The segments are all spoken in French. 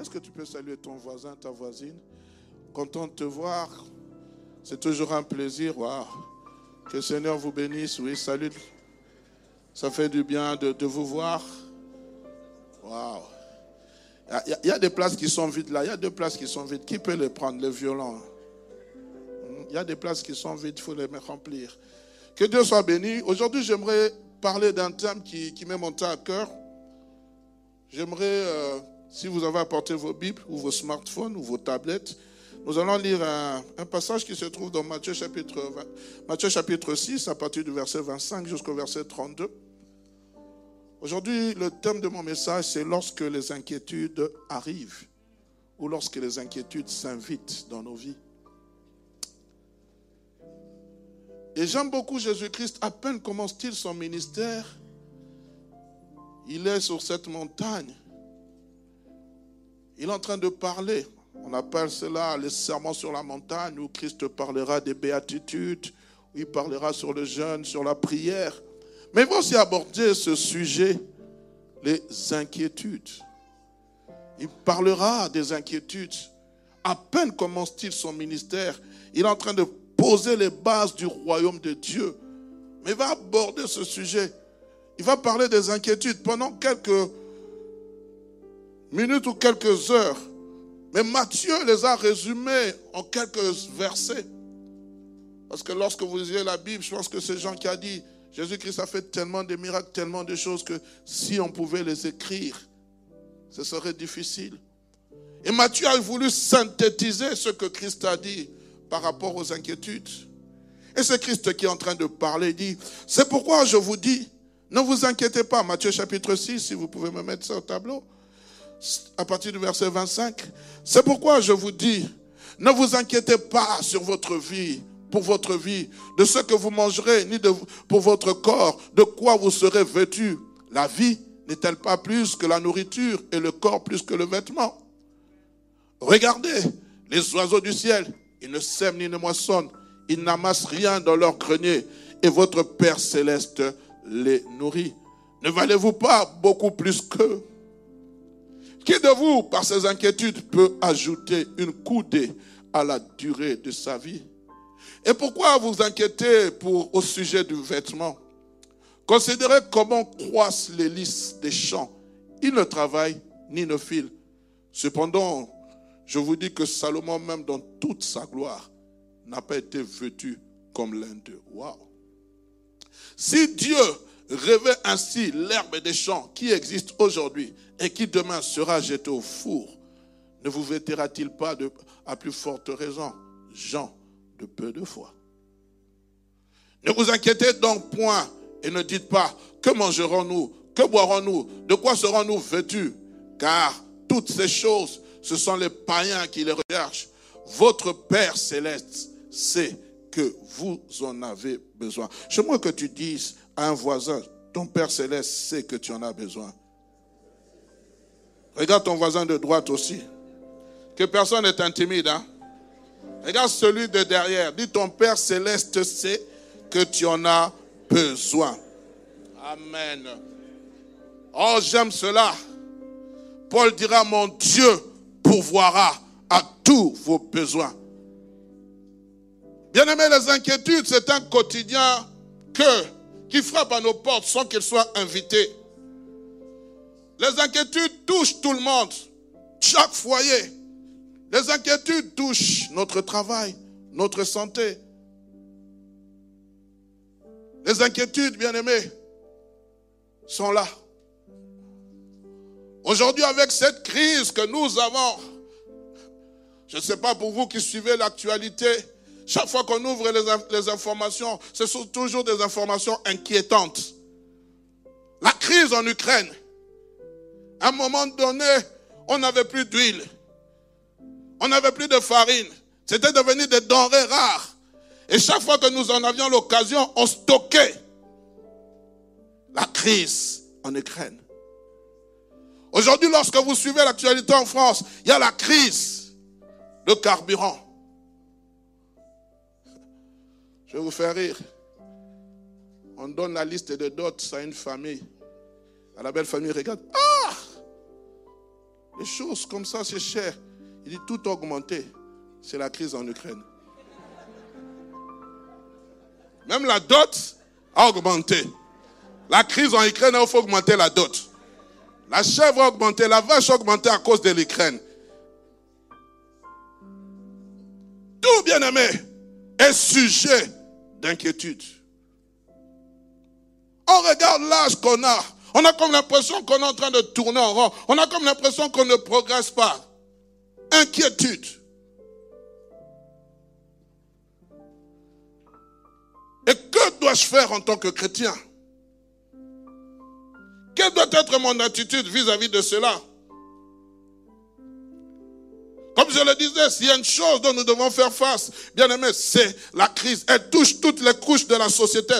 Est-ce que tu peux saluer ton voisin, ta voisine? Content de te voir. C'est toujours un plaisir. Que le Seigneur vous bénisse. Oui, salut. Ça fait du bien de, vous voir. Waouh. Il y, a des places qui sont vides là. Il y a deux places qui sont vides. Qui peut les prendre, les violents? Il y a des places qui sont vides. Il faut les remplir. Que Dieu soit béni. Aujourd'hui, j'aimerais parler d'un thème qui, qui m'est monté à cœur. J'aimerais euh, si vous avez apporté vos Bibles ou vos smartphones ou vos tablettes, nous allons lire un, passage qui se trouve dans Matthieu chapitre, Matthieu chapitre 6, à partir du verset 25 jusqu'au verset 32. Aujourd'hui, le thème de mon message, c'est lorsque les inquiétudes arrivent ou lorsque les inquiétudes s'invitent dans nos vies. Et j'aime beaucoup Jésus-Christ. À peine commence-t-il son ministère, il est sur cette montagne il est en train de parler. On appelle cela les serments sur la montagne où Christ parlera des béatitudes, où il parlera sur le jeûne, sur la prière. Mais il va aussi aborder ce sujet, les inquiétudes. Il parlera des inquiétudes. À peine commence-t-il son ministère, il est en train de poser les bases du royaume de Dieu. Mais il va aborder ce sujet. Il va parler des inquiétudes pendant quelques minutes ou quelques heures. Mais Matthieu les a résumés en quelques versets. Parce que lorsque vous lisez la Bible, je pense que c'est Jean qui a dit, Jésus-Christ a fait tellement de miracles, tellement de choses que si on pouvait les écrire, ce serait difficile. Et Matthieu a voulu synthétiser ce que Christ a dit par rapport aux inquiétudes. Et c'est Christ qui est en train de parler, dit, c'est pourquoi je vous dis, ne vous inquiétez pas. Matthieu chapitre 6, si vous pouvez me mettre ça au tableau à partir du verset 25. C'est pourquoi je vous dis, ne vous inquiétez pas sur votre vie, pour votre vie, de ce que vous mangerez, ni pour votre corps, de quoi vous serez vêtu. La vie n'est-elle pas plus que la nourriture et le corps plus que le vêtement? Regardez les oiseaux du ciel, ils ne sèment ni ne moissonnent, ils n'amassent rien dans leur grenier, et votre Père céleste les nourrit. Ne valez-vous pas beaucoup plus qu'eux? Qui de vous, par ses inquiétudes, peut ajouter une coudée à la durée de sa vie? Et pourquoi vous inquiétez pour, au sujet du vêtement? Considérez comment croissent les lys des champs. Ils ne travaillent ni ne filent. Cependant, je vous dis que Salomon, même dans toute sa gloire, n'a pas été vêtu comme l'un d'eux. Waouh! Si Dieu revêt ainsi l'herbe des champs qui existe aujourd'hui et qui demain sera jeté au four, ne vous vêtira-t-il pas à plus forte raison, gens de peu de foi? Ne vous inquiétez donc point et ne dites pas, que mangerons-nous? Que boirons-nous? De quoi serons-nous vêtus? Car toutes ces choses, ce sont les païens qui les recherchent. Votre Père céleste sait que vous en avez besoin. Je veux que tu dises un voisin, ton Père céleste sait que tu en as besoin. Regarde ton voisin de droite aussi. Que personne n'est intimide. Hein? Regarde celui de derrière. Dis ton Père céleste sait que tu en as besoin. Amen. Oh, j'aime cela. Paul dira, mon Dieu pourvoira à tous vos besoins. Bien aimé, les inquiétudes, c'est un quotidien que, qui frappe à nos portes sans qu'elles soient invitées. Les inquiétudes touchent tout le monde, chaque foyer. Les inquiétudes touchent notre travail, notre santé. Les inquiétudes, bien aimés, sont là. Aujourd'hui, avec cette crise que nous avons, je ne sais pas pour vous qui suivez l'actualité, chaque fois qu'on ouvre les, informations, ce sont toujours des informations inquiétantes. La crise en Ukraine. À un moment donné, on n'avait plus d'huile. On n'avait plus de farine. C'était devenu des denrées rares. Et chaque fois que nous en avions l'occasion, on stockait la crise en Ukraine. Aujourd'hui, lorsque vous suivez l'actualité en France, il y a la crise de carburant. Je vais vous faire rire. On donne la liste de dots à une famille. À la belle famille, regarde. Ah Les choses comme ça, c'est cher. Il dit tout augmenté. C'est la crise en Ukraine. Même la dot a augmenté. La crise en Ukraine, il faut augmenter la dot. La chèvre a augmenté, la vache a augmenté à cause de l'Ukraine. Tout bien aimé est sujet d'inquiétude. On regarde l'âge qu'on a. On a comme l'impression qu'on est en train de tourner en rond. On a comme l'impression qu'on ne progresse pas. Inquiétude. Et que dois-je faire en tant que chrétien? Quelle doit être mon attitude vis-à-vis de cela? Comme je le disais, s'il y a une chose dont nous devons faire face, bien aimé, c'est la crise. Elle touche toutes les couches de la société.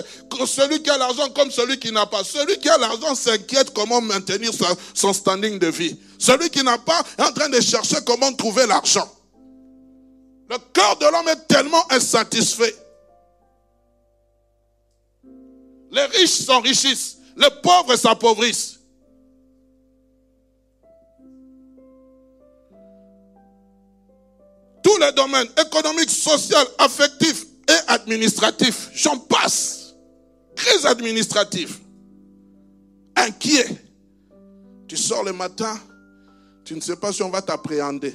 Celui qui a l'argent comme celui qui n'a pas. Celui qui a l'argent s'inquiète comment maintenir son standing de vie. Celui qui n'a pas est en train de chercher comment trouver l'argent. Le cœur de l'homme est tellement insatisfait. Les riches s'enrichissent, les pauvres s'appauvrissent. Tous les domaines économiques, sociaux, affectifs et administratifs, j'en passe. Crise administrative. Inquiet. Tu sors le matin, tu ne sais pas si on va t'appréhender.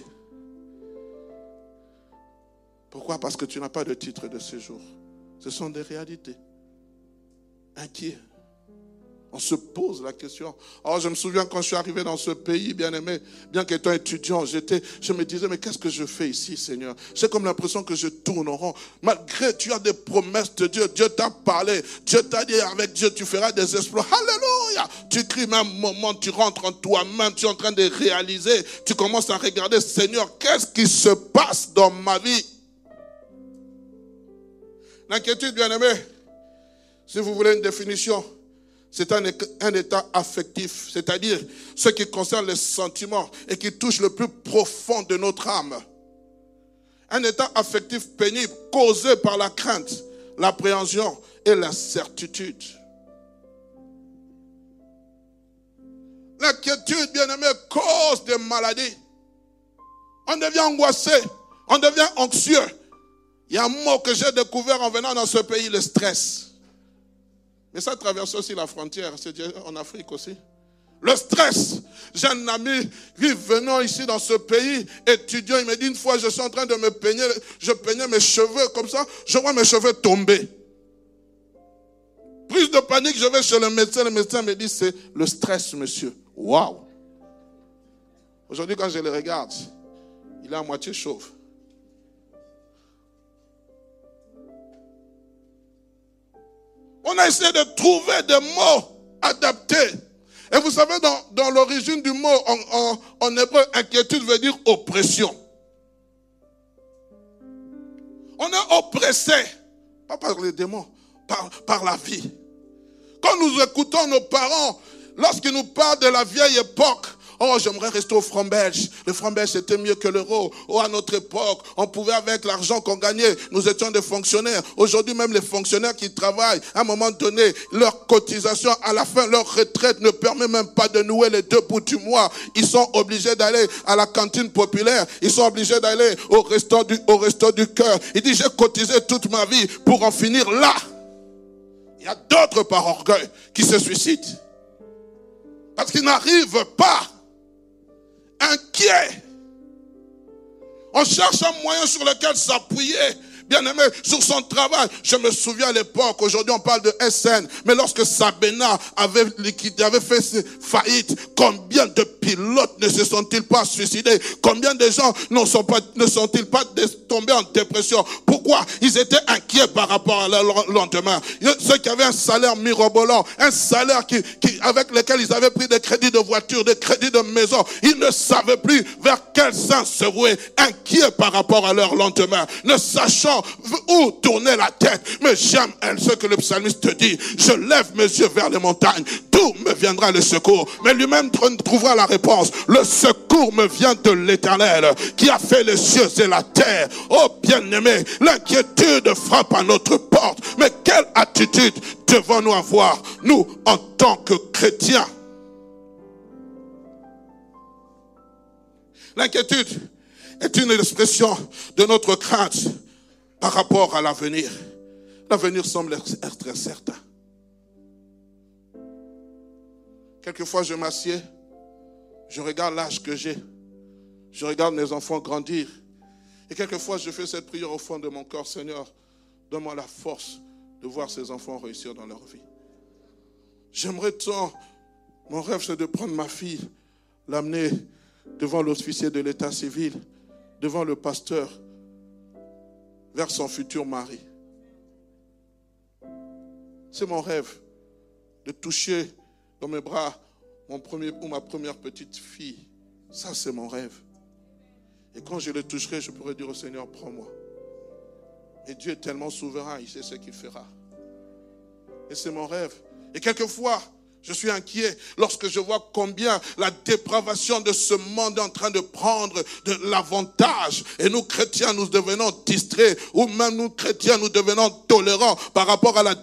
Pourquoi? Parce que tu n'as pas de titre de séjour. Ce sont des réalités inquiet. On se pose la question. Oh, je me souviens quand je suis arrivé dans ce pays, bien aimé, bien qu'étant étudiant, j'étais, je me disais, mais qu'est-ce que je fais ici, Seigneur? J'ai comme l'impression que je tourne en rond. Malgré, tu as des promesses de Dieu. Dieu t'a parlé. Dieu t'a dit, avec Dieu, tu feras des exploits. Alléluia Tu cries même moment, tu rentres en toi-même, tu es en train de réaliser. Tu commences à regarder, Seigneur, qu'est-ce qui se passe dans ma vie? L'inquiétude, bien aimé, si vous voulez une définition, c'est un, état affectif, c'est-à-dire ce qui concerne les sentiments et qui touche le plus profond de notre âme. Un état affectif pénible causé par la crainte, l'appréhension et l'incertitude. L'inquiétude, bien aimé, cause des maladies. On devient angoissé, on devient anxieux. Il y a un mot que j'ai découvert en venant dans ce pays, le stress. Mais ça traverse aussi la frontière, c'est en Afrique aussi. Le stress. J'ai un ami qui venant ici dans ce pays, étudiant, il me dit une fois, je suis en train de me peigner, je peignais mes cheveux comme ça, je vois mes cheveux tomber. Plus de panique, je vais chez le médecin, le médecin me dit, c'est le stress, monsieur. Waouh! Aujourd'hui, quand je le regarde, il est à moitié chauve. On a essayé de trouver des mots adaptés. Et vous savez, dans, l'origine du mot en, hébreu, inquiétude veut dire oppression. On est oppressé, pas par les démons, par, par la vie. Quand nous écoutons nos parents, lorsqu'ils nous parlent de la vieille époque, Oh, j'aimerais rester au franc belge. Le franc belge, c'était mieux que l'euro. Oh, à notre époque, on pouvait, avec l'argent qu'on gagnait, nous étions des fonctionnaires. Aujourd'hui, même les fonctionnaires qui travaillent, à un moment donné, leur cotisation, à la fin, leur retraite ne permet même pas de nouer les deux bouts du mois. Ils sont obligés d'aller à la cantine populaire. Ils sont obligés d'aller au resto du, au resto du cœur. Il dit, j'ai cotisé toute ma vie pour en finir là. Il y a d'autres par orgueil qui se suicident. Parce qu'ils n'arrivent pas inquiet. On cherche un moyen sur lequel s'appuyer. Bien aimé, sur son travail. Je me souviens à l'époque, aujourd'hui on parle de SN, mais lorsque Sabena avait liquidé, avait fait faillite, combien de pilotes ne se sont-ils pas suicidés? Combien de gens ne sont-ils pas tombés en dépression? Pourquoi? Ils étaient inquiets par rapport à leur lendemain? Ceux qui avaient un salaire mirobolant, un salaire qui, qui, avec lequel ils avaient pris des crédits de voiture, des crédits de maison, ils ne savaient plus vers quel sens se vouer, inquiets par rapport à leur lendemain, ne sachant où tourner la tête. Mais j'aime ce que le psalmiste dit. Je lève mes yeux vers les montagnes. D'où me viendra le secours? Mais lui-même trouvera la réponse. Le secours me vient de l'éternel qui a fait les cieux et la terre. Oh bien-aimé, l'inquiétude frappe à notre porte. Mais quelle attitude devons-nous avoir, nous, en tant que chrétiens? L'inquiétude est une expression de notre crainte par rapport à l'avenir. L'avenir semble être incertain. Quelquefois, je m'assieds, je regarde l'âge que j'ai, je regarde mes enfants grandir. Et quelquefois, je fais cette prière au fond de mon corps, Seigneur, donne-moi la force de voir ces enfants réussir dans leur vie. J'aimerais tant, mon rêve c'est de prendre ma fille, l'amener devant l'officier de l'état civil, devant le pasteur, vers son futur mari. C'est mon rêve de toucher dans mes bras mon premier ou ma première petite fille. Ça, c'est mon rêve. Et quand je le toucherai, je pourrai dire au Seigneur, prends-moi. Et Dieu est tellement souverain, il sait ce qu'il fera. Et c'est mon rêve. Et quelquefois, je suis inquiet lorsque je vois combien la dépravation de ce monde est en train de prendre de l'avantage. Et nous, chrétiens, nous devenons distraits. Ou même nous, chrétiens, nous devenons tolérants par rapport à la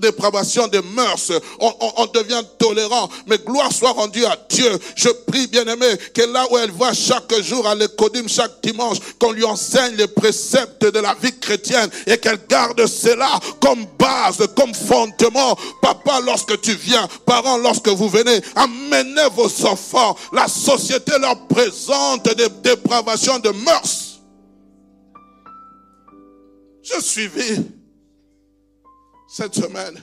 dépravation des mœurs. On, devient tolérant. Mais gloire soit rendue à Dieu. Je prie, bien-aimé, que là où elle va chaque jour à l'écodime, chaque dimanche, qu'on lui enseigne les préceptes de la vie chrétienne et qu'elle garde cela comme base, comme fondement. Papa, lorsque tu viens, Parents, lorsque vous venez, amenez vos enfants. La société leur présente des dépravations de mœurs. Je suivi cette semaine.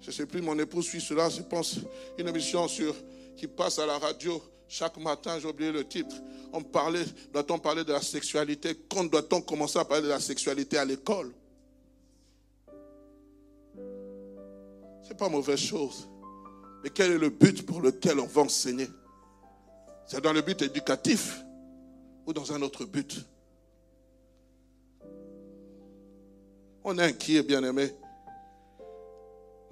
Je ne sais plus, mon épouse suit cela, je pense, une émission sur, qui passe à la radio chaque matin, j'ai oublié le titre. On parlait, doit-on parler de la sexualité? Quand doit-on commencer à parler de la sexualité à l'école? N'est pas mauvaise chose. Mais quel est le but pour lequel on va enseigner? C'est dans le but éducatif ou dans un autre but? On est inquiet, bien-aimé.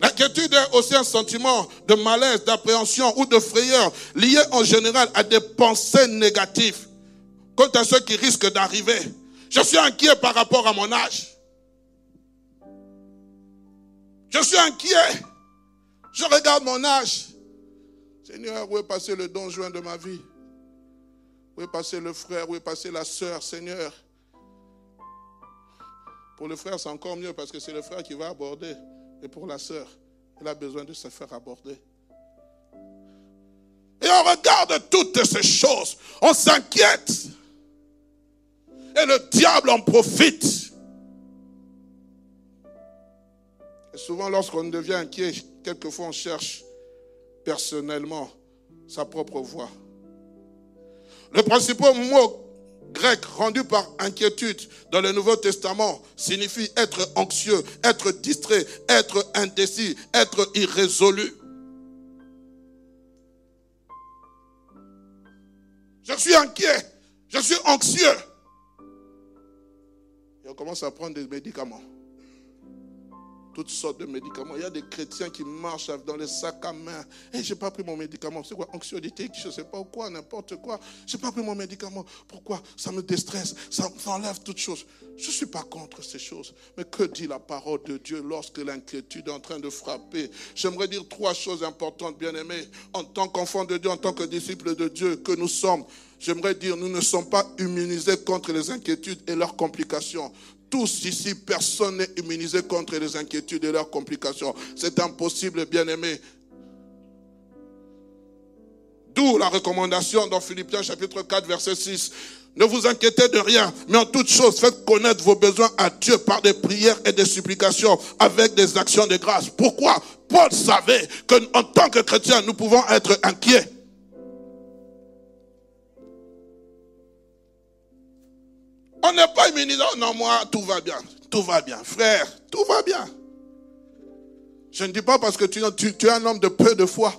L'inquiétude est aussi un sentiment de malaise, d'appréhension ou de frayeur lié en général à des pensées négatives quant à ce qui risque d'arriver. Je suis inquiet par rapport à mon âge. Je suis inquiet. Je regarde mon âge. Seigneur, où est passé le don juin de ma vie? Où est passé le frère? Où est passé la sœur, Seigneur? Pour le frère, c'est encore mieux parce que c'est le frère qui va aborder. Et pour la sœur, elle a besoin de se faire aborder. Et on regarde toutes ces choses. On s'inquiète. Et le diable en profite. Souvent, lorsqu'on devient inquiet, quelquefois on cherche personnellement sa propre voix. Le principal mot grec rendu par inquiétude dans le Nouveau Testament signifie être anxieux, être distrait, être indécis, être irrésolu. Je suis inquiet, je suis anxieux. Et on commence à prendre des médicaments toutes sortes de médicaments. Il y a des chrétiens qui marchent dans les sacs à main. Et hey, j'ai pas pris mon médicament. C'est quoi Anxiété, je sais pas quoi, n'importe quoi. J'ai pas pris mon médicament. Pourquoi? Ça me déstresse, ça m'enlève toutes choses. Je suis pas contre ces choses. Mais que dit la parole de Dieu lorsque l'inquiétude est en train de frapper? J'aimerais dire trois choses importantes, bien aimés. En tant qu'enfants de Dieu, en tant que disciples de Dieu que nous sommes, j'aimerais dire, nous ne sommes pas immunisés contre les inquiétudes et leurs complications. Tous ici, personne n'est immunisé contre les inquiétudes et leurs complications. C'est impossible, bien-aimé. D'où la recommandation dans Philippiens chapitre 4, verset 6. Ne vous inquiétez de rien, mais en toute chose, faites connaître vos besoins à Dieu par des prières et des supplications avec des actions de grâce. Pourquoi? Paul savait qu'en tant que chrétien, nous pouvons être inquiets. On n'est pas immunisé. Non, moi, tout va bien. Tout va bien. Frère, tout va bien. Je ne dis pas parce que tu, tu es un homme de peu de foi.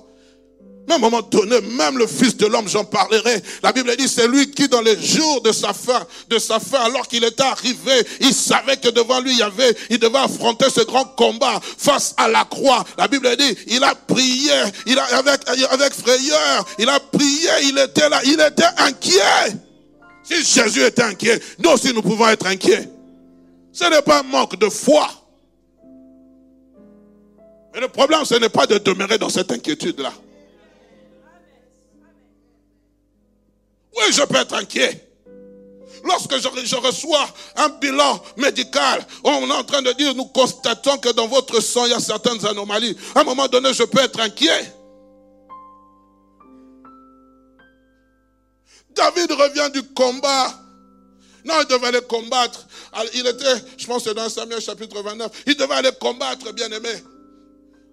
Mais à un moment donné, même le Fils de l'homme, j'en parlerai. La Bible dit, c'est lui qui, dans les jours de sa fin, de sa fin, alors qu'il était arrivé, il savait que devant lui, il y avait, il devait affronter ce grand combat face à la croix. La Bible dit, il a prié, il a, avec, avec frayeur, il a prié, il était là, il était inquiet. Si Jésus était inquiet, nous aussi nous pouvons être inquiets. Ce n'est pas un manque de foi. Mais le problème, ce n'est pas de demeurer dans cette inquiétude-là. Oui, je peux être inquiet. Lorsque je, reçois un bilan médical, on est en train de dire, nous constatons que dans votre sang, il y a certaines anomalies. À un moment donné, je peux être inquiet. David revient du combat. Non, il devait aller combattre. Il était, je pense dans Samuel chapitre 29, il devait aller combattre, bien aimé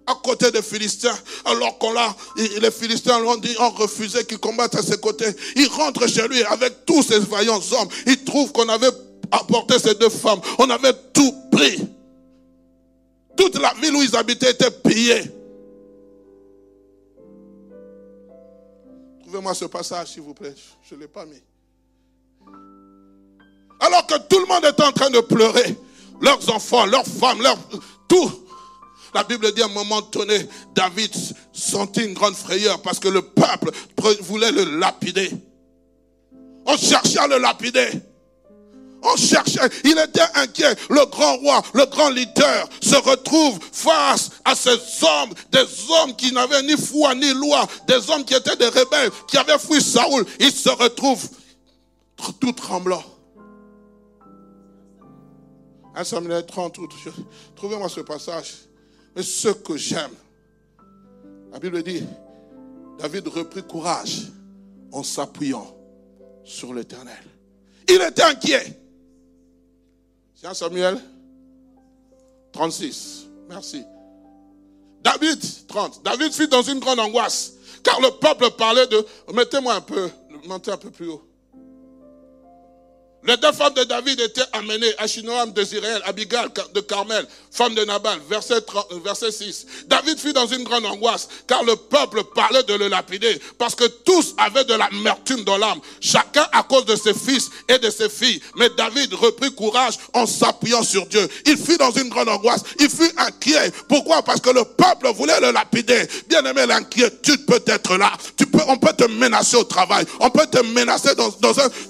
à côté des Philistins, alors qu'on l'a, les Philistins l'ont dit, ont refusé qu'ils combattent à ses côtés. Il rentre chez lui avec tous ses vaillants hommes. Il trouve qu'on avait apporté ces deux femmes. On avait tout pris. Toute la ville où ils habitaient était pillée. Trouvez-moi ce passage, s'il vous plaît. Je ne l'ai pas mis. Alors que tout le monde était en train de pleurer. Leurs enfants, leurs femmes, leurs, tout. La Bible dit à un moment donné, David sentit une grande frayeur parce que le peuple voulait le lapider. On cherchait à le lapider. On cherchait, il était inquiet. Le grand roi, le grand leader se retrouve face à ces hommes, des hommes qui n'avaient ni foi ni loi, des hommes qui étaient des rebelles, qui avaient fui Saoul. Il se retrouve tout tremblant. 1 Samuel 30, trouvez-moi ce passage. Mais ce que j'aime, la Bible dit, David reprit courage en s'appuyant sur l'éternel. Il était inquiet. Samuel? 36. Merci. David 30. David fut dans une grande angoisse. Car le peuple parlait de... Mettez-moi un peu, montez un peu plus haut. Les deux femmes de David étaient amenées, Achinoam de Ziraël, Abigail de Carmel, femme de Nabal, verset, 30, euh, 6. David fut dans une grande angoisse, car le peuple parlait de le lapider, parce que tous avaient de l'amertume dans l'âme, chacun à cause de ses fils et de ses filles. Mais David reprit courage en s'appuyant sur Dieu. Il fut dans une grande angoisse, il fut inquiet. Pourquoi? Parce que le peuple voulait le lapider. Bien aimé, l'inquiétude peut être là. Tu peux, on peut te menacer au travail, on peut te menacer dans,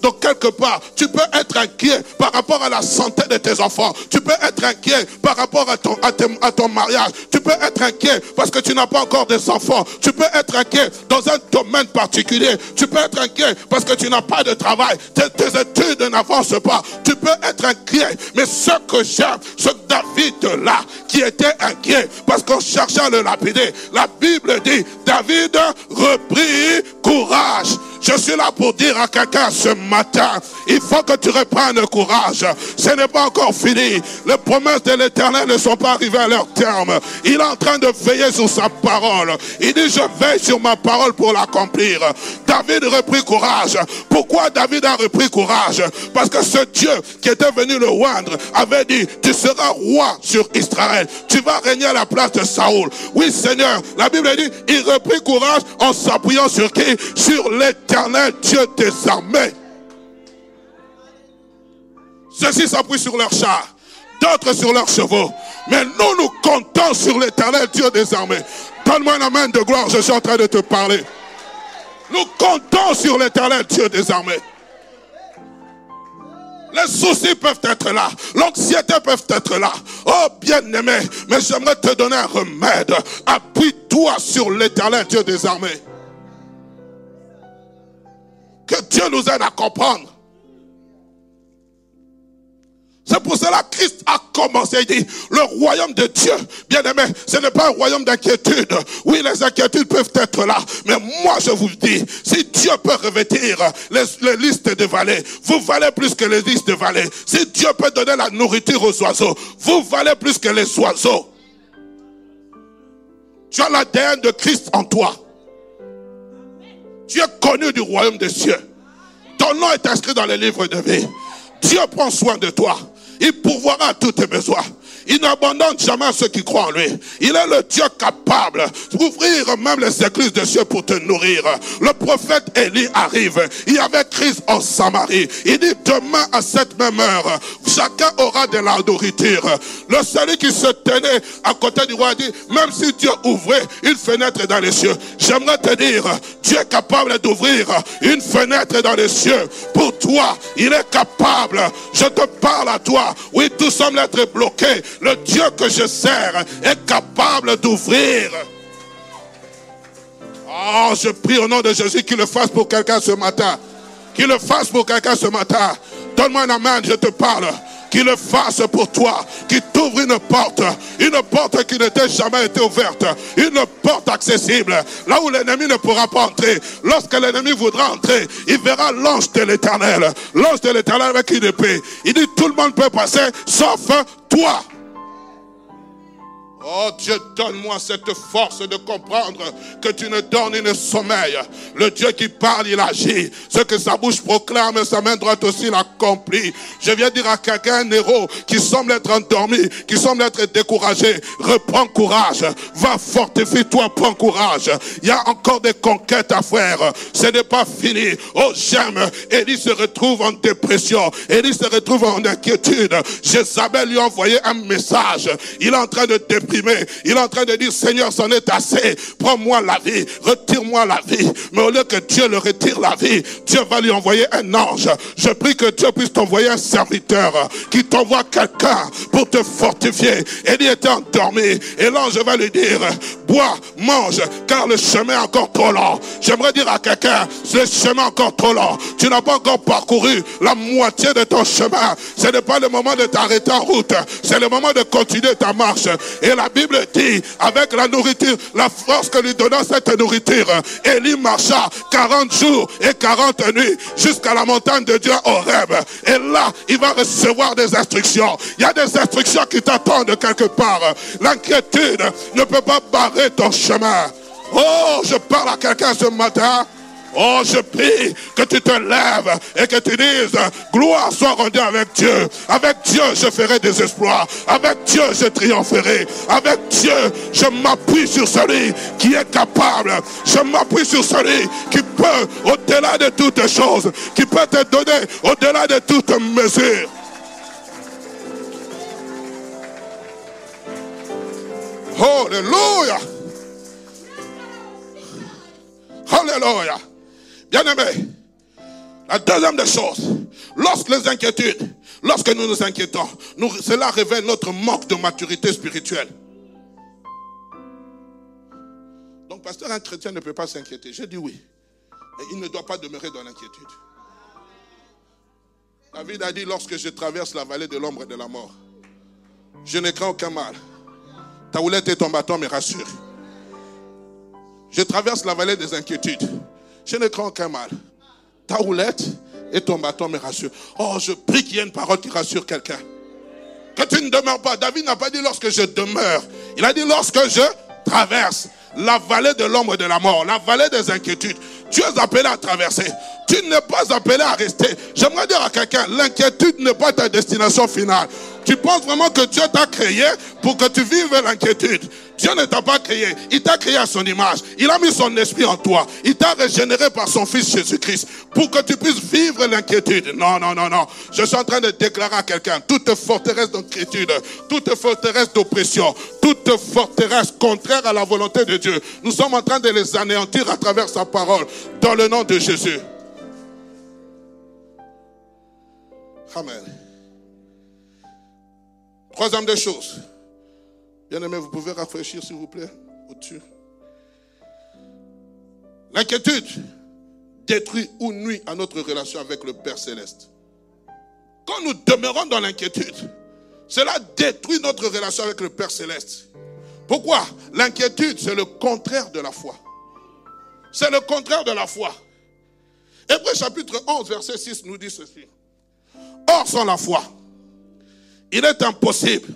dans quelque part. Tu peux être inquiet par rapport à la santé de tes enfants. Tu peux être inquiet par rapport à ton, à, mariage. Tu peux être inquiet parce que tu n'as pas encore des enfants. Tu peux être inquiet dans un domaine particulier. Tu peux être inquiet parce que tu n'as pas de travail. Tes, études n'avancent pas. Tu peux être inquiet. Mais ce que j'aime, ce David-là, qui était inquiet parce qu'on cherchait à le lapider, la Bible dit, David reprit courage. Je suis là pour dire à quelqu'un ce matin, il faut que tu reprennes courage. Ce n'est pas encore fini. Les promesses de l'éternel ne sont pas arrivées à leur terme. Il est en train de veiller sur sa parole. Il dit, je veille sur ma parole pour l'accomplir. David reprit courage. Pourquoi David a repris courage? Parce que ce Dieu qui était venu le oindre avait dit, tu seras roi sur Israël. Tu vas régner à la place de Saoul. Oui Seigneur, la Bible dit, il reprit courage en s'appuyant sur qui? Sur Dieu des armées. Ceux-ci s'appuient sur leurs chars, d'autres sur leurs chevaux. Mais nous, nous comptons sur l'éternel Dieu des armées. Donne-moi la main de gloire, je suis en train de te parler. Nous comptons sur l'éternel Dieu des armées. Les soucis peuvent être là. L'anxiété peut être là. Oh bien-aimé, mais j'aimerais te donner un remède. Appuie-toi sur l'éternel Dieu des armées. Que Dieu nous aide à comprendre C'est pour cela que Christ a commencé. Il dit, le royaume de Dieu, bien aimé, ce n'est pas un royaume d'inquiétude. Oui, les inquiétudes peuvent être là. Mais moi, je vous dis, si Dieu peut revêtir les, listes de vallées, vous valez plus que les listes de vallées. Si Dieu peut donner la nourriture aux oiseaux, vous valez plus que les oiseaux. Tu as l'ADN de Christ en toi. Tu es connu du royaume des cieux. Ton nom est inscrit dans le livre de vie. Dieu prend soin de toi. Il pourvoira tous tes besoins. Il n'abandonne jamais ceux qui croient en lui. Il est le Dieu capable d'ouvrir même les églises de cieux pour te nourrir. Le prophète Élie arrive. Il y avait crise en Samarie. Il dit demain à cette même heure, chacun aura de la nourriture. Le salut qui se tenait à côté du roi dit, même si Dieu ouvrait une fenêtre dans les cieux, j'aimerais te dire, Dieu est capable d'ouvrir une fenêtre dans les cieux. Pour toi, il est capable. Je te parle à toi. Oui, tout semble être bloqué. Le Dieu que je sers est capable d'ouvrir. Oh, je prie au nom de Jésus qu'il le fasse pour quelqu'un ce matin. Qu'il le fasse pour quelqu'un ce matin. Donne-moi un amen, je te parle qu'il le fasse pour toi, qu'il t'ouvre une porte, une porte qui n'était jamais été ouverte, une porte accessible, là où l'ennemi ne pourra pas entrer. Lorsque l'ennemi voudra entrer, il verra l'ange de l'éternel, l'ange de l'éternel avec une épée. Il dit tout le monde peut passer, sauf toi. Oh Dieu, donne-moi cette force de comprendre que tu ne donnes une sommeil. Le Dieu qui parle, il agit. Ce que sa bouche proclame, sa main droite aussi l'accomplit. Je viens dire à quelqu'un, un héros qui semble être endormi, qui semble être découragé, reprends courage. Va fortifie-toi, prends courage. Il y a encore des conquêtes à faire. Ce n'est pas fini. Oh, j'aime. Élie se retrouve en dépression. Élie se retrouve en inquiétude. Jézabel lui a envoyé un message. Il est en train de déprimer il est en train de dire, Seigneur, c'en est assez. Prends-moi la vie. Retire-moi la vie. Mais au lieu que Dieu le retire la vie, Dieu va lui envoyer un ange. Je prie que Dieu puisse t'envoyer un serviteur qui t'envoie quelqu'un pour te fortifier. il était endormi. Et l'ange va lui dire, bois, mange, car le chemin est encore trop long. J'aimerais dire à quelqu'un, le chemin est encore trop long. Tu n'as pas encore parcouru la moitié de ton chemin. Ce n'est pas le moment de t'arrêter en route. C'est le moment de continuer ta marche. Et la Bible dit, avec la nourriture, la force que lui donna cette nourriture, Élie marcha 40 jours et 40 nuits jusqu'à la montagne de Dieu Horeb. Et là, il va recevoir des instructions. Il y a des instructions qui t'attendent quelque part. L'inquiétude ne peut pas barrer ton chemin. Oh, je parle à quelqu'un ce matin. Oh, je prie que tu te lèves et que tu dises, gloire soit rendue avec Dieu. Avec Dieu, je ferai des exploits. Avec Dieu, je triompherai. Avec Dieu, je m'appuie sur celui qui est capable. Je m'appuie sur celui qui peut, au-delà de toutes choses, qui peut te donner au-delà de toutes mesures. Alléluia. Alléluia. Bien-aimé, la deuxième des choses, lorsque les inquiétudes, lorsque nous nous inquiétons, cela révèle notre manque de maturité spirituelle. Donc, pasteur, un chrétien ne peut pas s'inquiéter. J'ai dit oui. Mais il ne doit pas demeurer dans l'inquiétude. David a dit, lorsque je traverse la vallée de l'ombre et de la mort, je ne crains aucun mal. Ta houlette et ton bâton me rassurent. Je traverse la vallée des inquiétudes. Je ne crains aucun mal. Ta roulette et ton bâton me rassurent. Oh, je prie qu'il y ait une parole qui rassure quelqu'un. Que tu ne demeures pas. David n'a pas dit lorsque je demeure. Il a dit lorsque je traverse la vallée de l'ombre de la mort, la vallée des inquiétudes. Tu es appelé à traverser. Tu n'es pas appelé à rester. J'aimerais dire à quelqu'un, l'inquiétude n'est pas ta destination finale. Tu penses vraiment que Dieu t'a créé pour que tu vives l'inquiétude? Dieu ne t'a pas créé. Il t'a créé à son image. Il a mis son esprit en toi. Il t'a régénéré par son Fils Jésus-Christ pour que tu puisses vivre l'inquiétude. Non, non, non, non. Je suis en train de déclarer à quelqu'un, toute forteresse d'inquiétude, toute forteresse d'oppression, toute forteresse contraire à la volonté de Dieu, nous sommes en train de les anéantir à travers sa parole dans le nom de Jésus. Amen. Troisième des choses. Bien aimé, vous pouvez rafraîchir s'il vous plaît au-dessus. L'inquiétude détruit ou nuit à notre relation avec le Père céleste. Quand nous demeurons dans l'inquiétude, cela détruit notre relation avec le Père céleste. Pourquoi? L'inquiétude, c'est le contraire de la foi. C'est le contraire de la foi. Hébreu chapitre 11, verset 6 nous dit ceci. Or, sans la foi, il est impossible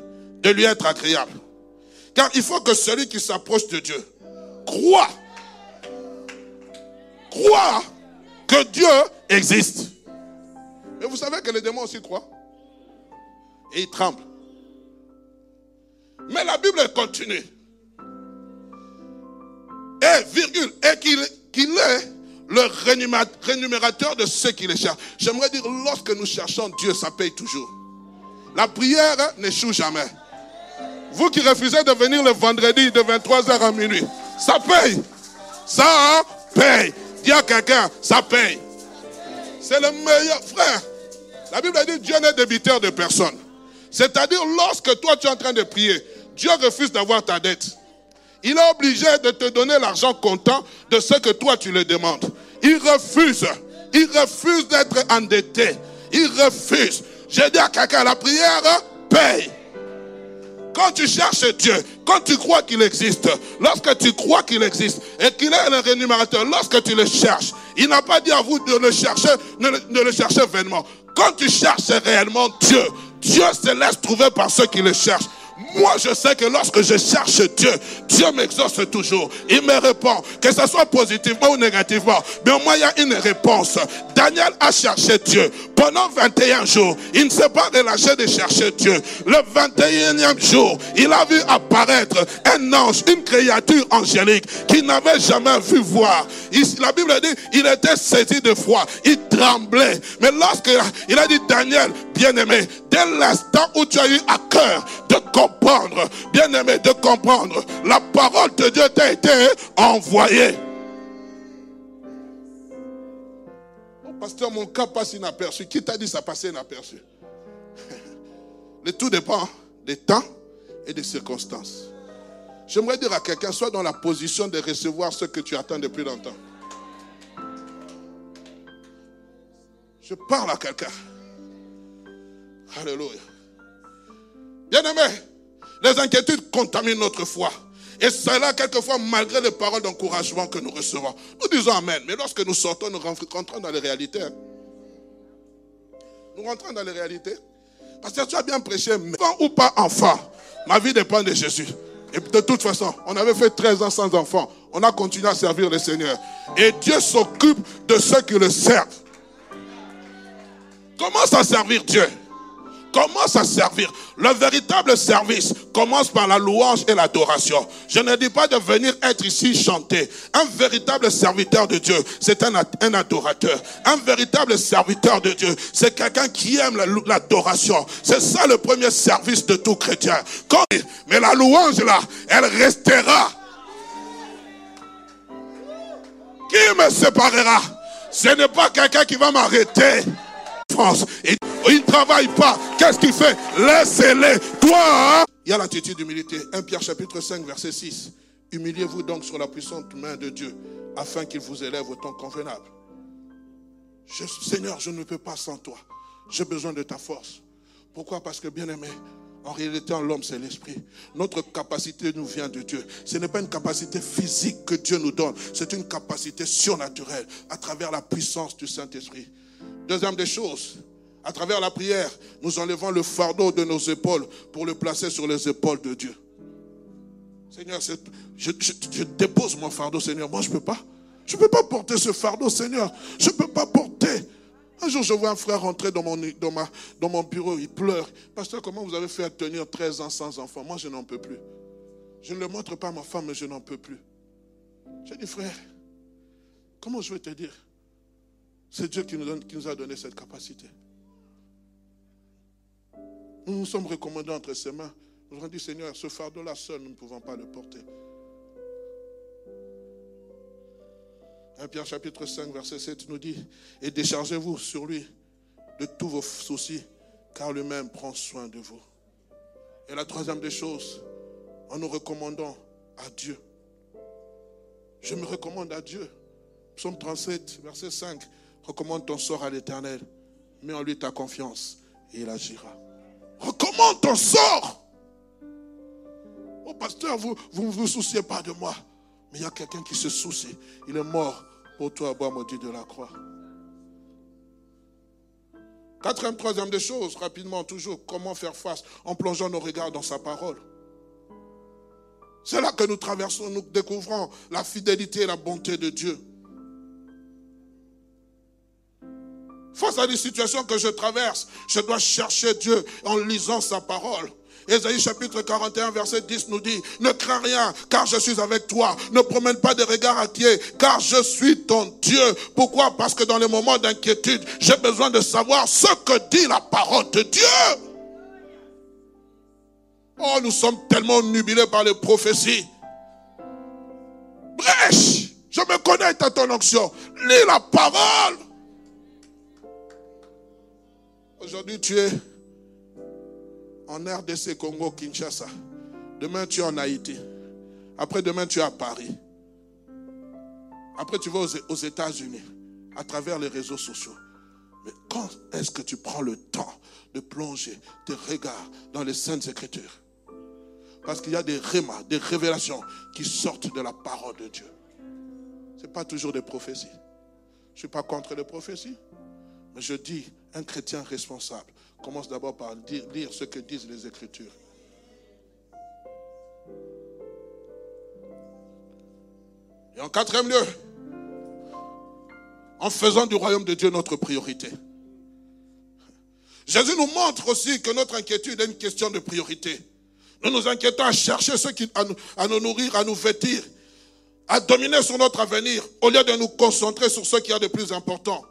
de lui être agréable. Car il faut que celui qui s'approche de Dieu croit, croit que Dieu existe. Mais vous savez que les démons aussi croient. Et ils tremblent. Mais la Bible continue. Et, virgule, et qu'il est le rémunérateur de ceux qui les cherchent. J'aimerais dire, lorsque nous cherchons Dieu, ça paye toujours. La prière n'échoue jamais. Vous qui refusez de venir le vendredi de 23h à minuit, ça paye. Ça paye. Dis à quelqu'un, ça paye. C'est le meilleur. Frère, la Bible dit Dieu n'est débiteur de personne. C'est-à-dire, lorsque toi tu es en train de prier, Dieu refuse d'avoir ta dette. Il est obligé de te donner l'argent comptant de ce que toi tu le demandes. Il refuse. Il refuse d'être endetté. Il refuse. J'ai dit à quelqu'un, la prière paye. Quand tu cherches Dieu, quand tu crois qu'il existe, lorsque tu crois qu'il existe et qu'il est le rémunérateur, lorsque tu le cherches, il n'a pas dit à vous de le chercher, de le chercher vainement. Quand tu cherches réellement Dieu, Dieu se laisse trouver par ceux qui le cherchent. Moi, je sais que lorsque je cherche Dieu, Dieu m'exauce toujours. Il me répond, que ce soit positivement ou négativement. Mais au moins, il y a une réponse. Daniel a cherché Dieu pendant 21 jours. Il ne s'est pas relâché de chercher Dieu. Le 21e jour, il a vu apparaître un ange, une créature angélique qu'il n'avait jamais vu voir. la Bible dit, il était saisi de foi. Il tremblait. Mais lorsque il a dit, Daniel, bien-aimé, dès l'instant où tu as eu à cœur de comprendre, bien-aimé, de comprendre, la parole de Dieu t'a été envoyée. Pasteur, mon cas passe inaperçu. Qui t'a dit ça passait inaperçu? Le tout dépend des temps et des circonstances. J'aimerais dire à quelqu'un, sois dans la position de recevoir ce que tu attends depuis longtemps. Je parle à quelqu'un. Alléluia. Bien-aimé, les inquiétudes contaminent notre foi. Et cela, quelquefois, malgré les paroles d'encouragement que nous recevons. Nous disons Amen. Mais lorsque nous sortons, nous rentrons dans les réalités. Hein. Nous rentrons dans les réalités. Parce que tu as bien prêché, enfant ou pas enfant, ma vie dépend de Jésus. Et de toute façon, on avait fait 13 ans sans enfant. On a continué à servir le Seigneur. Et Dieu s'occupe de ceux qui le servent. Commence à servir Dieu? Commence à servir? Le véritable service commence par la louange et l'adoration. Je ne dis pas de venir être ici chanter. Un véritable serviteur de Dieu, c'est un, adorateur. Un véritable serviteur de Dieu, c'est quelqu'un qui aime l'adoration. C'est ça le premier service de tout chrétien. mais la louange là, elle restera. Qui me séparera? Ce n'est pas quelqu'un qui va m'arrêter. Et il ne travaille pas. Qu'est-ce qu'il fait? Laissez-les. Toi, il y a l'attitude d'humilité. 1 Pierre chapitre 5, verset 6. Humiliez-vous donc sur la puissante main de Dieu, afin qu'il vous élève au temps convenable. Seigneur, je ne peux pas sans toi. J'ai besoin de ta force. Pourquoi? Parce que, bien aimé, en réalité, en l'homme, c'est l'esprit. Notre capacité nous vient de Dieu. Ce n'est pas une capacité physique que Dieu nous donne. C'est une capacité surnaturelle à travers la puissance du Saint-Esprit. Deuxième des choses, à travers la prière, nous enlevons le fardeau de nos épaules pour le placer sur les épaules de Dieu. Seigneur, je, dépose mon fardeau, Seigneur. Moi, je ne peux pas. Je ne peux pas porter ce fardeau, Seigneur. Je ne peux pas porter. Un jour, je vois un frère rentrer dans mon, dans, ma, dans mon bureau, il pleure. Pasteur, comment vous avez fait à tenir 13 ans sans enfant? Moi, je n'en peux plus. Je ne le montre pas à ma femme, mais je n'en peux plus. J'ai dit, frère, comment je vais te dire? C'est Dieu qui nous, a donné cette capacité. Nous nous sommes recommandés entre ses mains. Nous avons dit, Seigneur, ce fardeau-là seul, nous ne pouvons pas le porter. 1 Pierre chapitre 5, verset 7 nous dit, et déchargez-vous sur lui de tous vos soucis, car lui-même prend soin de vous. Et la troisième des choses, en nous recommandant à Dieu. Je me recommande à Dieu. Psaume 37, verset 5. Recommande ton sort à l'éternel. Mets en lui ta confiance et il agira. Recommande ton sort. Oh pasteur, vous ne vous souciez pas de moi. Mais il y a quelqu'un qui se soucie. Il est mort pour toi, bois maudit de la croix. Quatrième, troisième des choses, rapidement, toujours, comment faire face en plongeant nos regards dans sa parole. C'est là que nous traversons, nous découvrons la fidélité et la bonté de Dieu. Face à des situations que je traverse, je dois chercher Dieu en lisant sa parole. Ésaïe chapitre 41, verset 10 nous dit, ne crains rien, car je suis avec toi. Ne promène pas de regards inquiets, car je suis ton Dieu. Pourquoi? Parce que dans les moments d'inquiétude, j'ai besoin de savoir ce que dit la parole de Dieu. Oh, nous sommes tellement nubilés par les prophéties. Brèche, je me connecte à ton onction. Lis la parole. Aujourd'hui, tu es en RDC Congo, Kinshasa. Demain, tu es en Haïti. Après demain, tu es à Paris. Après, tu vas aux États-Unis à travers les réseaux sociaux. Mais quand est-ce que tu prends le temps de plonger tes regards dans les Saintes Écritures? Parce qu'il y a des rémas, des révélations qui sortent de la parole de Dieu. Ce n'est pas toujours des prophéties. Je ne suis pas contre les prophéties. Mais je dis, un chrétien responsable commence d'abord par lire ce que disent les Écritures. Et en quatrième lieu, en faisant du royaume de Dieu notre priorité. Jésus nous montre aussi que notre inquiétude est une question de priorité. Nous nous inquiétons à chercher ce qui, à nous, à nous nourrir, à nous vêtir, à dominer sur notre avenir, au lieu de nous concentrer sur ce qui est de plus important.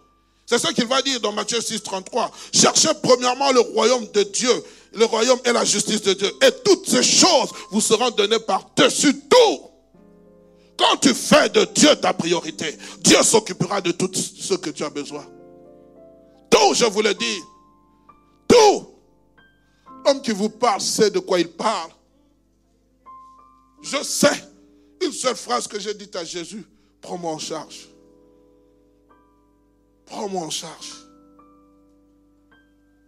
C'est ce qu'il va dire dans Matthieu 6, 33. Cherchez premièrement le royaume de Dieu, le royaume et la justice de Dieu. Et toutes ces choses vous seront données par-dessus tout. Quand tu fais de Dieu ta priorité, Dieu s'occupera de tout ce que tu as besoin. Tout, je vous le dis. Tout. L'homme qui vous parle sait de quoi il parle. Je sais. Une seule phrase que j'ai dite à Jésus, prends-moi en charge. Prends-moi en charge.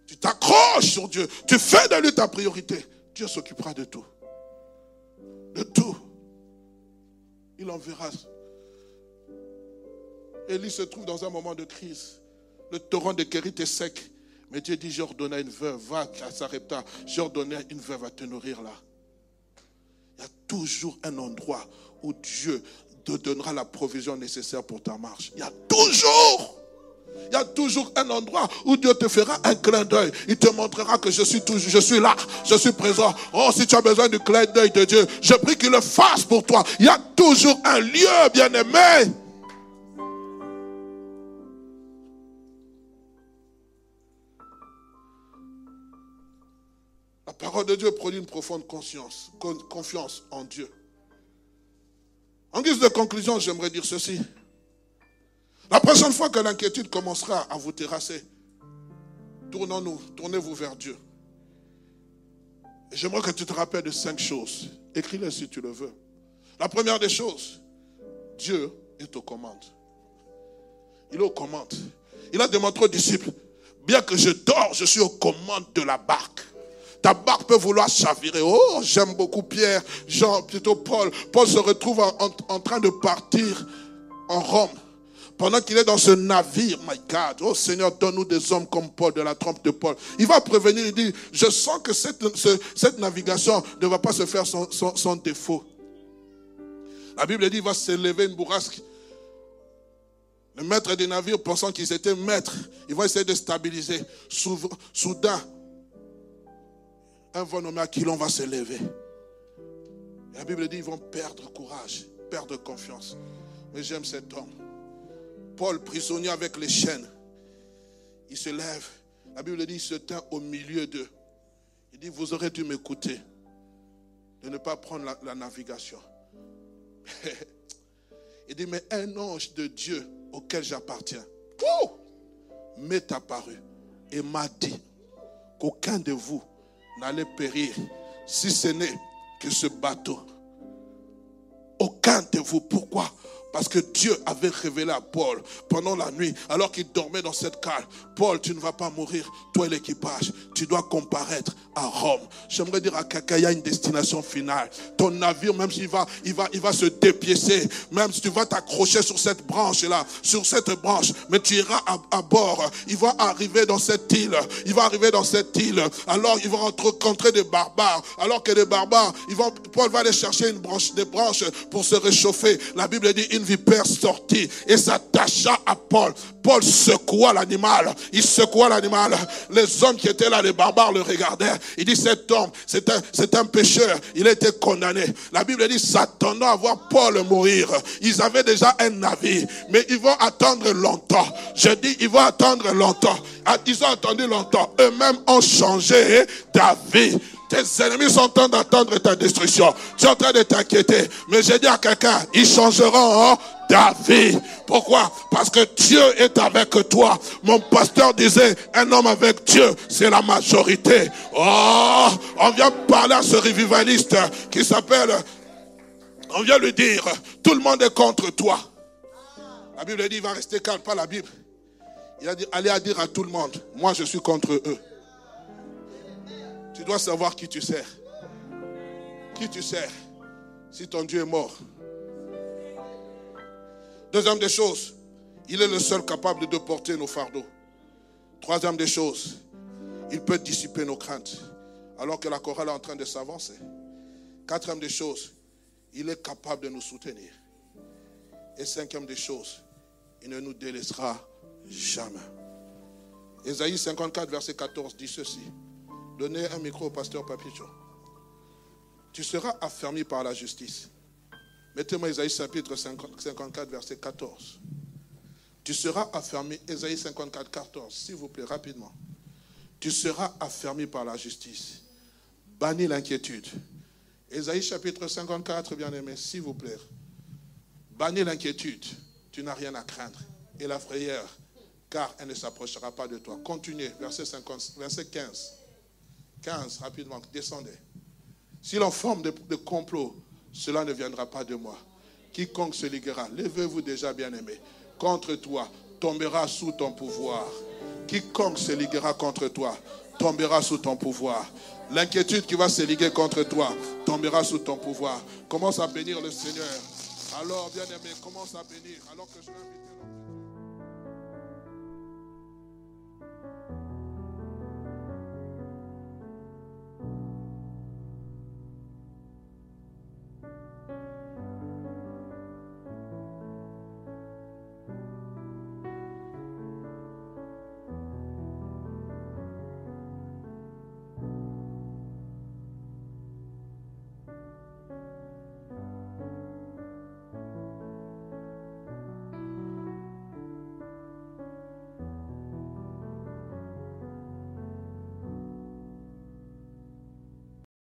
Tu t'accroches sur Dieu. Tu fais de lui ta priorité. Dieu s'occupera de tout. De tout. Il enverra. Élie se trouve dans un moment de crise. Le torrent de Kérit est sec. Mais Dieu dit, j'ordonnais une veuve, va à Sarepta, j'ordonnais une veuve à te nourrir là. Il y a toujours un endroit où Dieu te donnera la provision nécessaire pour ta marche. Il y a toujours il y a toujours un endroit où Dieu te fera un clin d'œil. Il te montrera que je suis je suis là, je suis présent. Oh, si tu as besoin du clin d'œil de Dieu, je prie qu'il le fasse pour toi. Il y a toujours un lieu, bien aimé. La parole de Dieu produit une profonde confiance en Dieu. En guise de conclusion, j'aimerais dire ceci. La prochaine fois que l'inquiétude commencera à vous terrasser, tournons-nous, tournez-vous vers Dieu. J'aimerais que tu te rappelles de cinq choses. Écris-les si tu le veux. La première des choses, Dieu est aux commandes. Il est aux commandes. Il a démontré aux disciples, bien que je dors, je suis aux commandes de la barque. Ta barque peut vouloir chavirer. Oh, j'aime beaucoup Pierre, Jean, plutôt Paul. Paul se retrouve en train de partir en Rome. Pendant qu'il est dans ce navire, my God, oh Seigneur, donne-nous des hommes comme Paul, de la trompe de Paul. Il va prévenir, il dit, je sens que cette, navigation ne va pas se faire sans, défaut. La Bible dit, il va s'élever une bourrasque. Le maître des navires, pensant qu'ils étaient maîtres, ils vont essayer de stabiliser. Soudain, un vent nommé Aquilon va s'élever. La Bible dit, ils vont perdre courage, perdre confiance. Mais j'aime cet homme. Paul, prisonnier avec les chaînes, il se lève. La Bible dit, il se tint au milieu d'eux. Il dit, vous aurez dû m'écouter de ne pas prendre la, navigation. il dit, mais un ange de Dieu auquel j'appartiens m'est apparu et m'a dit qu'aucun de vous n'allait périr si ce n'est que ce bateau. Aucun de vous. Pourquoi Parce que Dieu avait révélé à Paul pendant la nuit, alors qu'il dormait dans cette cale, Paul, tu ne vas pas mourir, toi et l'équipage, tu dois comparaître à Rome. J'aimerais dire à quelqu'un, y a une destination finale. Ton navire, même s'il va, il va, il va se dépiécer, même si tu vas t'accrocher sur cette branche-là, sur cette branche, mais tu iras à, bord, il va arriver dans cette île, il va arriver dans cette île, alors il va rencontrer des barbares, alors que les barbares, ils vont, Paul va aller chercher une branche, des branches pour se réchauffer. La Bible dit, vipère sortit et s'attacha à Paul. Paul secoua l'animal. Il secoua l'animal. Les hommes qui étaient là, les barbares, le regardaient. Il dit, cet homme, c'est un, c'est un pécheur. Il a été condamné. La Bible dit, s'attendant à voir Paul mourir. Ils avaient déjà un navire. Mais ils vont attendre longtemps. Je dis, ils vont attendre longtemps. Ah, ils ont attendu longtemps. Eux-mêmes ont changé d'avis. Tes ennemis sont en train d'attendre ta destruction. Tu es en train de t'inquiéter. Mais j'ai dit à quelqu'un, ils changeront d'avis. Pourquoi? Parce que Dieu est avec toi. Mon pasteur disait, un homme avec Dieu, c'est la majorité. Oh, on vient parler à ce revivaliste qui s'appelle, on vient lui dire, tout le monde est contre toi. La Bible dit, il va rester calme, pas la Bible. Il a dit, allez à dire à tout le monde, moi je suis contre eux. Tu dois savoir qui tu sers. Qui tu sers si ton Dieu est mort. Deuxième des choses, il est le seul capable de porter nos fardeaux. Troisième des choses, il peut dissiper nos craintes alors que la chorale est en train de s'avancer. Quatrième des choses, il est capable de nous soutenir. Et cinquième des choses, il ne nous délaissera jamais. Ésaïe 54, verset 14 dit ceci. Donnez un micro au pasteur Papicho. Tu seras affermi par la justice. Mettez-moi Isaïe chapitre 54, verset 14. Tu seras affermi, Isaïe 54, 14, s'il vous plaît, rapidement. Tu seras affermi par la justice. Bannis l'inquiétude. Isaïe chapitre 54, bien-aimé, s'il vous plaît. Bannis l'inquiétude. Tu n'as rien à craindre. Et la frayeur, car elle ne s'approchera pas de toi. Continuez, verset, 50, verset 15. 15, rapidement, descendez. S'il en forme de, complot, cela ne viendra pas de moi. Quiconque se liguera, levez-vous déjà, bien-aimé, contre toi, tombera sous ton pouvoir. Quiconque se liguera contre toi, tombera sous ton pouvoir. L'inquiétude qui va se liguer contre toi, tombera sous ton pouvoir. Commence à bénir le Seigneur. Alors, bien-aimé, commence à bénir. Alors que je